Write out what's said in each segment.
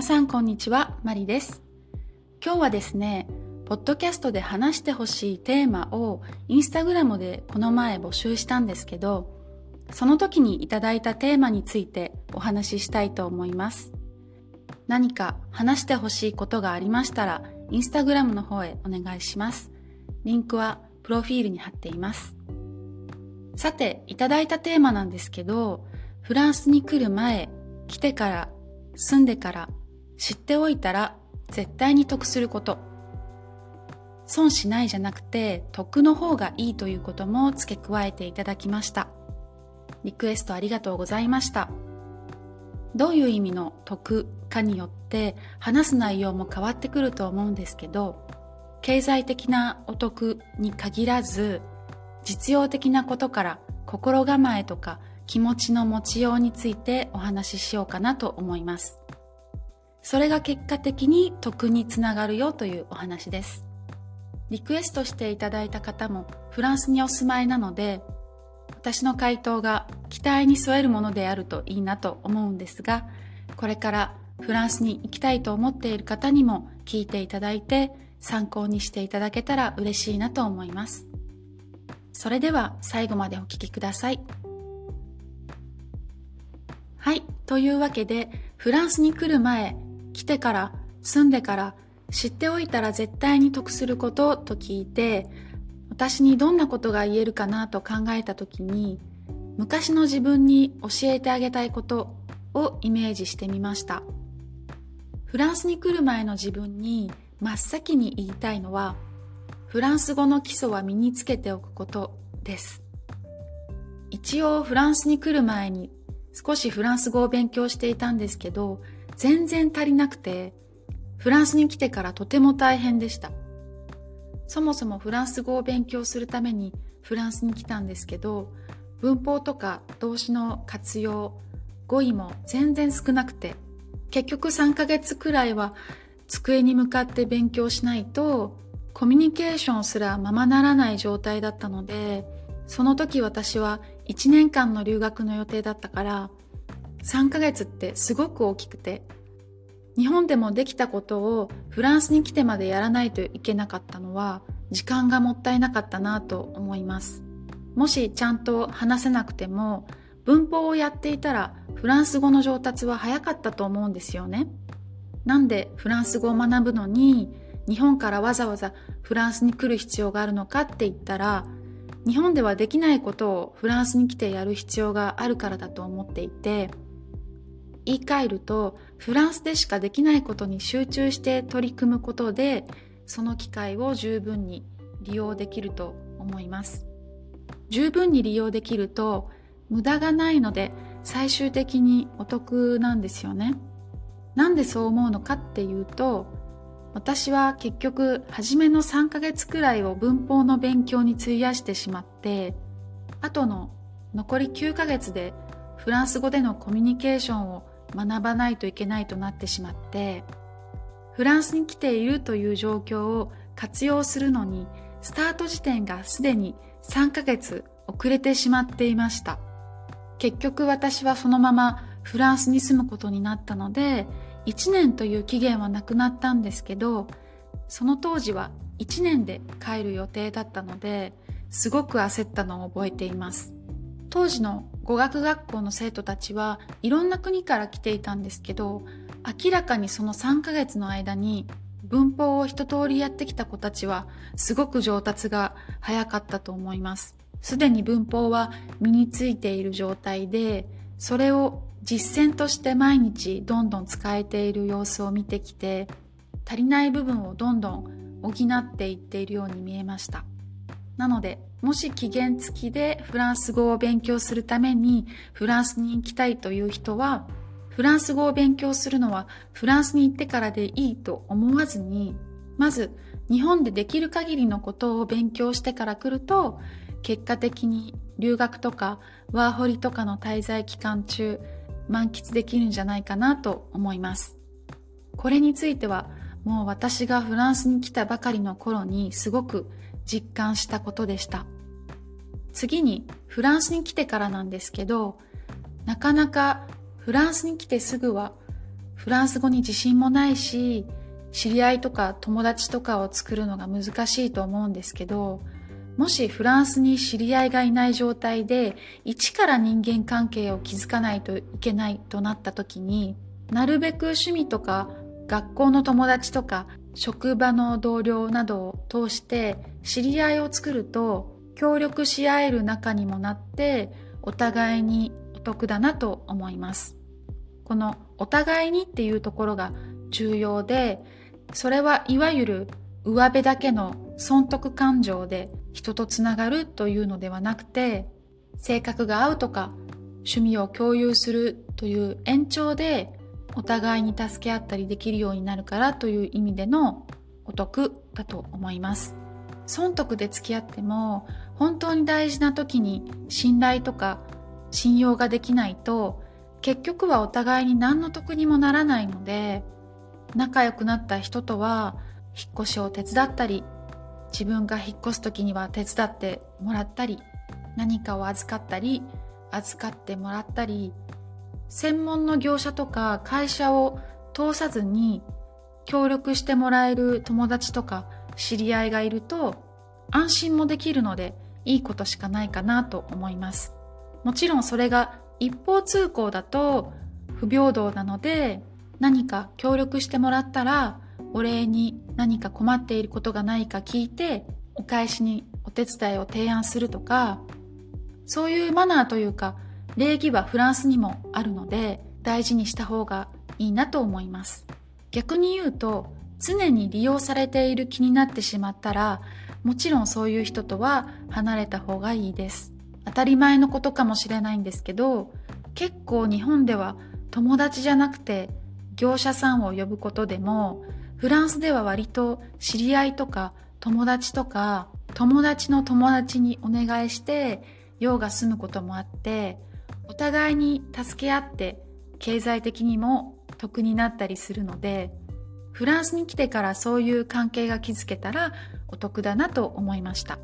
皆さんこんにちは、マリです。今日はですね、ポッドキャストで話してほしいテーマをインスタグラムでこの前募集したんですけど、その時にいただいたテーマについてお話ししたいと思います。何か話してほしいことがありましたら、インスタグラムの方へお願いします。リンクはプロフィールに貼っています。さて、いただいたテーマなんですけど、フランスに来る前、来てから、住んでから、知っておいたら絶対に得すること。損しないじゃなくて得の方がいいということも付け加えていただきました。リクエストありがとうございました。どういう意味の得かによって話す内容も変わってくると思うんですけど、経済的なお得に限らず、実用的なことから心構えとか気持ちの持ちようについてお話ししようかなと思います。それが結果的に得につながるよというお話です。リクエストしていただいた方もフランスにお住まいなので、私の回答が期待に添えるものであるといいなと思うんですが、これからフランスに行きたいと思っている方にも聞いていただいて参考にしていただけたら嬉しいなと思います。それでは最後までお聞きください。はい。というわけで、フランスに来る前、来てから、住んでから、知っておいたら絶対に得することと聞いて、私にどんなことが言えるかなと考えた時に、昔の自分に教えてあげたいことをイメージしてみました。フランスに来る前の自分に真っ先に言いたいのは、フランス語の基礎は身につけておくことです。一応フランスに来る前に少しフランス語を勉強していたんですけど、全然足りなくて、フランスに来てからとても大変でした。そもそもフランス語を勉強するためにフランスに来たんですけど、文法とか動詞の活用、語彙も全然少なくて、結局3ヶ月くらいは机に向かって勉強しないと、コミュニケーションすらままならない状態だったので、その時私は1年間の留学の予定だったから3ヶ月ってすごく大きくて日本でもできたことをフランスに来てまでやらないといけなかったのは時間がもったいなかったなと思います。もしちゃんと話せなくても文法をやっていたらフランス語の上達は早かったと思うんですよね。なんでフランス語を学ぶのに日本からわざわざフランスに来る必要があるのかって言ったら日本ではできないことをフランスに来てやる必要があるからだと思っていて言い換えるとフランスでしかできないことに集中して取り組むことでその機会を十分に利用できると思います。十分に利用できると無駄がないので最終的にお得なんですよね。なんでそう思うのかっていうと私は結局初めの3ヶ月くらいを文法の勉強に費やしてしまって後の残り9ヶ月でフランス語でのコミュニケーションを学ばないといけないとなってしまってフランスに来ているという状況を活用するのにスタート時点がすでに3ヶ月遅れてしまっていました。結局私はそのままフランスに住むことになったので1年という期限はなくなったんですけどその当時は1年で帰る予定だったのですごく焦ったのを覚えています。当時の語学学校の生徒たちはいろんな国から来ていたんですけど明らかにその3ヶ月の間に文法を一通りやってきた子たちはすごく上達が早かったと思います。すでに文法は身についている状態でそれを実践として毎日どんどん使えている様子を見てきて足りない部分をどんどん補っていっているように見えました。なのでもし期限付きでフランス語を勉強するためにフランスに行きたいという人はフランス語を勉強するのはフランスに行ってからでいいと思わずにまず日本でできる限りのことを勉強してから来ると結果的に留学とかワーホリとかの滞在期間中満喫できるんじゃないかなと思います。これについてはもう私がフランスに来たばかりの頃にすごく実感したことでした。次にフランスに来てからなんですけど、なかなかフランスに来てすぐはフランス語に自信もないし、知り合いとか友達とかを作るのが難しいと思うんですけど、もしフランスに知り合いがいない状態で、一から人間関係を築かないといけないとなった時に、なるべく趣味とか学校の友達とか職場の同僚などを通して知り合いを作ると協力し合える仲にもなってお互いにお得だなと思います。このお互いにっていうところが重要で、それはいわゆる上辺だけの損得感情で人とつながるというのではなくて、性格が合うとか趣味を共有するという延長でお互いに助け合ったりできるようになるからという意味でのお得だと思います。損得で付き合っても本当に大事な時に信頼とか信用ができないと結局はお互いに何の得にもならないので仲良くなった人とは引っ越しを手伝ったり自分が引っ越す時には手伝ってもらったり何かを預かったり預かってもらったり専門の業者とか会社を通さずに協力してもらえる友達とか知り合いがいると安心もできるのでいいことしかないかなと思います。もちろんそれが一方通行だと不平等なので何か協力してもらったらお礼に何か困っていることがないか聞いてお返しにお手伝いを提案するとかそういうマナーというか礼儀はフランスにもあるので大事にした方がいいなと思います。逆に言うと常に利用されている気になってしまったらもちろんそういう人とは離れた方がいいです。当たり前のことかもしれないんですけど結構日本では友達じゃなくて業者さんを呼ぶことでもフランスでは割と知り合いとか友達とか友達の友達にお願いして用が済むこともあってお互いに助け合って経済的にも得になったりするのでフランスに来てからそういう関係が築けたらお得だなと思いました。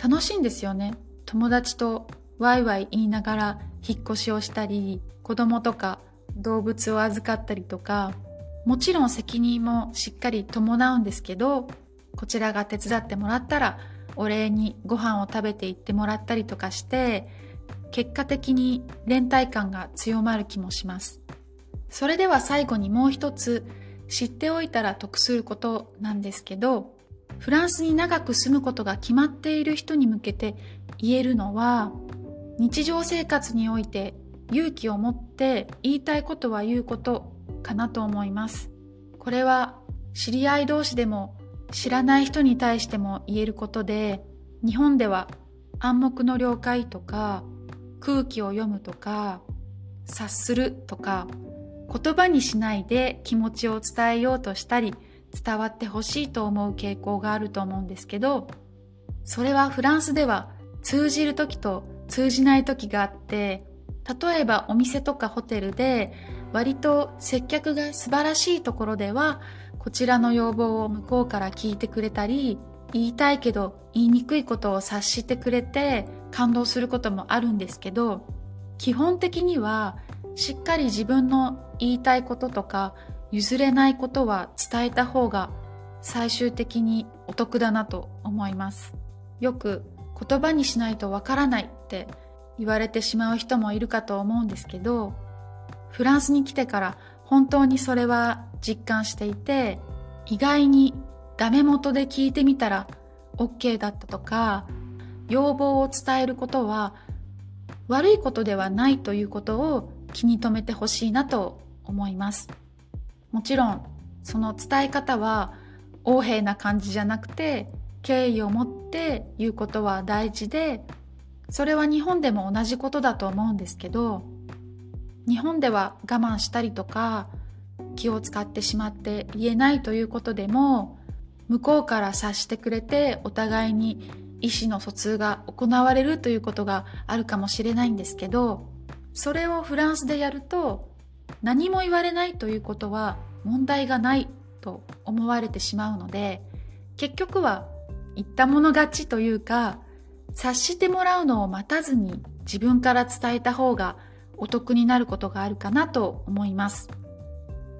楽しいんですよね。友達とワイワイ言いながら引っ越しをしたり子供とか動物を預かったりとかもちろん責任もしっかり伴うんですけどこちらが手伝ってもらったらお礼にご飯を食べて行ってもらったりとかして結果的に連帯感が強まる気もします。それでは最後にもう一つ知っておいたら得することなんですけど、フランスに長く住むことが決まっている人に向けて言えるのは、日常生活において勇気を持って言いたいことは言うことかなと思います。これは知り合い同士でも知らない人に対しても言えることで、日本では暗黙の了解とか空気を読むとか察するとか言葉にしないで気持ちを伝えようとしたり伝わってほしいと思う傾向があると思うんですけどそれはフランスでは通じる時と通じない時があって例えばお店とかホテルで割と接客が素晴らしいところではこちらの要望を向こうから聞いてくれたり言いたいけど言いにくいことを察してくれて感動することもあるんですけど基本的にはしっかり自分の言いたいこととか譲れないことは伝えた方が最終的にお得だなと思います。よく言葉にしないとわからないって言われてしまう人もいるかと思うんですけどフランスに来てから本当にそれは実感していて意外にダメ元で聞いてみたら OK だったとか要望を伝えることは悪いことではないということを気に留めてほしいなと思います。もちろんその伝え方は横柄な感じじゃなくて敬意を持って言うことは大事でそれは日本でも同じことだと思うんですけど日本では我慢したりとか気を使ってしまって言えないということでも向こうから察してくれてお互いに意思の疎通が行われるということがあるかもしれないんですけど、それをフランスでやると何も言われないということは問題がないと思われてしまうので、結局は言ったもの勝ちというか、察してもらうのを待たずに自分から伝えた方がお得になることがあるかなと思います。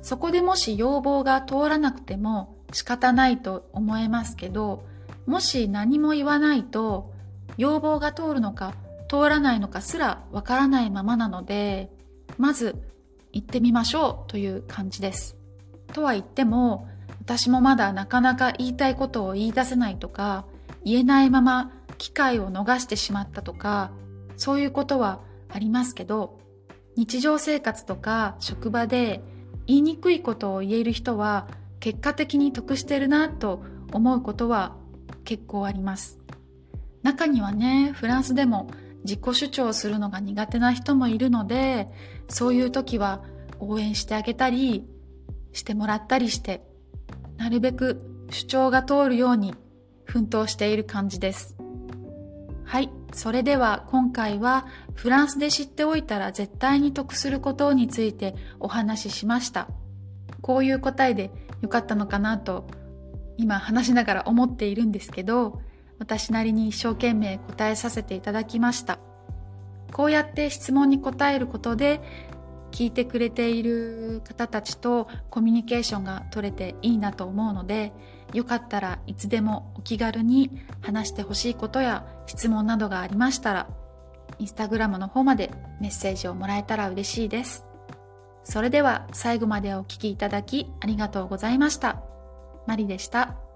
そこでもし要望が通らなくても仕方ないと思えますけど、もし何も言わないと要望が通るのか通らないのかすらわからないままなので、まず行ってみましょうという感じです。とは言っても、私もまだなかなか言いたいことを言い出せないとか、言えないまま機会を逃してしまったとか、そういうことはありますけど、日常生活とか職場で言いにくいことを言える人は結果的に得してるなと思うことは結構あります。中にはね、フランスでも自己主張するのが苦手な人もいるので、そういう時は応援してあげたり、してもらったりして、なるべく主張が通るように奮闘している感じです。はい。それでは今回はフランスで知っておいたら絶対に得することについてお話ししました。こういう答えでよかったのかなと今話しながら思っているんですけど、私なりに一生懸命答えさせていただきました。こうやって質問に答えることで聞いてくれている方たちとコミュニケーションが取れていいなと思うので、よかったらいつでもお気軽に話してほしいことや質問などがありましたら、インスタグラムの方までメッセージをもらえたら嬉しいです。それでは最後までお聴きいただきありがとうございました。マリでした。